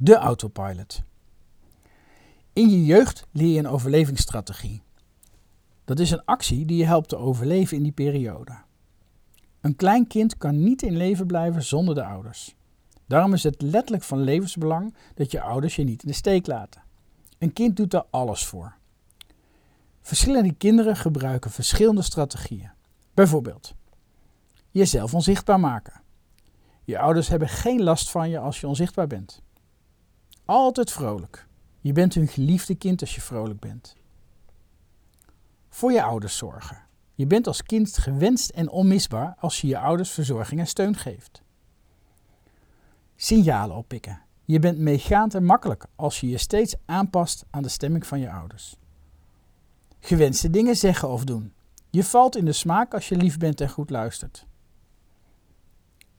De autopilot. In je jeugd leer je een overlevingsstrategie. Dat is een actie die je helpt te overleven in die periode. Een klein kind kan niet in leven blijven zonder de ouders. Daarom is het letterlijk van levensbelang dat je ouders je niet in de steek laten. Een kind doet daar alles voor. Verschillende kinderen gebruiken verschillende strategieën. Bijvoorbeeld, jezelf onzichtbaar maken. Je ouders hebben geen last van je als je onzichtbaar bent. Altijd vrolijk. Je bent hun geliefde kind als je vrolijk bent. Voor je ouders zorgen. Je bent als kind gewenst en onmisbaar als je je ouders verzorging en steun geeft. Signalen oppikken. Je bent meegaand en makkelijk als je je steeds aanpast aan de stemming van je ouders. Gewenste dingen zeggen of doen. Je valt in de smaak als je lief bent en goed luistert.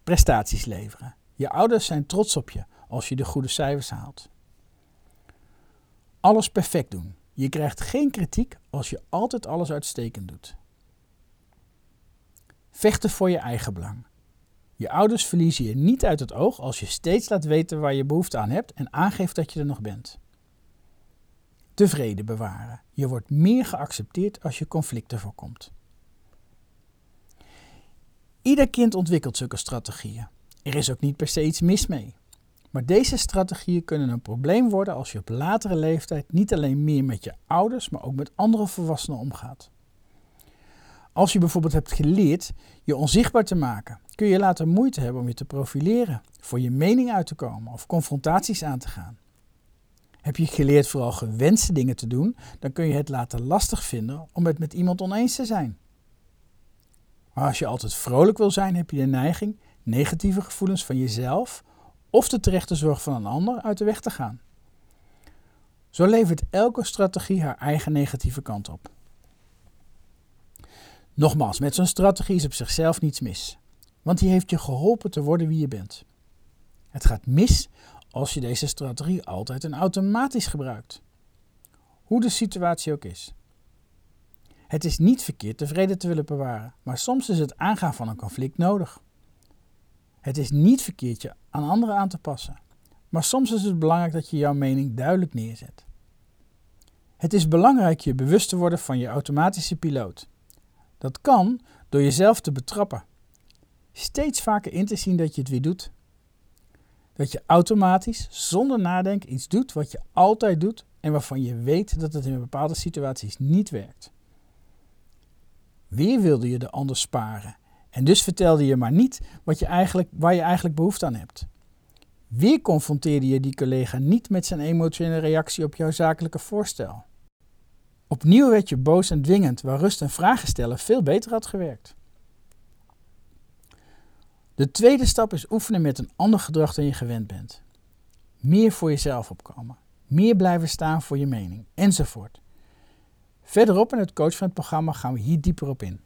Prestaties leveren. Je ouders zijn trots op je als je de goede cijfers haalt. Alles perfect doen. Je krijgt geen kritiek als je altijd alles uitstekend doet. Vechten voor je eigen belang. Je ouders verliezen je niet uit het oog als je steeds laat weten waar je behoefte aan hebt en aangeeft dat je er nog bent. Tevreden bewaren. Je wordt meer geaccepteerd als je conflicten voorkomt. Ieder kind ontwikkelt zulke strategieën. Er is ook niet per se iets mis mee. Maar deze strategieën kunnen een probleem worden als je op latere leeftijd niet alleen meer met je ouders, maar ook met andere volwassenen omgaat. Als je bijvoorbeeld hebt geleerd je onzichtbaar te maken, kun je later moeite hebben om je te profileren, voor je mening uit te komen of confrontaties aan te gaan. Heb je geleerd vooral gewenste dingen te doen, dan kun je het later lastig vinden om het met iemand oneens te zijn. Maar als je altijd vrolijk wil zijn, heb je de neiging negatieve gevoelens van jezelf of de terechte zorg van een ander uit de weg te gaan. Zo levert elke strategie haar eigen negatieve kant op. Nogmaals, met zo'n strategie is op zichzelf niets mis, want die heeft je geholpen te worden wie je bent. Het gaat mis als je deze strategie altijd en automatisch gebruikt. Hoe de situatie ook is. Het is niet verkeerd tevreden te willen bewaren, maar soms is het aangaan van een conflict nodig. Het is niet verkeerd je aan anderen aan te passen, maar soms is het belangrijk dat je jouw mening duidelijk neerzet. Het is belangrijk je bewust te worden van je automatische piloot. Dat kan door jezelf te betrappen. Steeds vaker in te zien dat je het weer doet. Dat je automatisch, zonder nadenken, iets doet wat je altijd doet en waarvan je weet dat het in bepaalde situaties niet werkt. Weer wilde je de ander sparen en dus vertelde je maar niet wat je eigenlijk, waar je eigenlijk behoefte aan hebt. Weer confronteerde je die collega niet met zijn emotionele reactie op jouw zakelijke voorstel. Opnieuw werd je boos en dwingend, waar rust en vragen stellen veel beter had gewerkt. De tweede stap is oefenen met een ander gedrag dan je gewend bent. Meer voor jezelf opkomen, meer blijven staan voor je mening, enzovoort. Verderop in het coach van het programma gaan we hier dieper op in.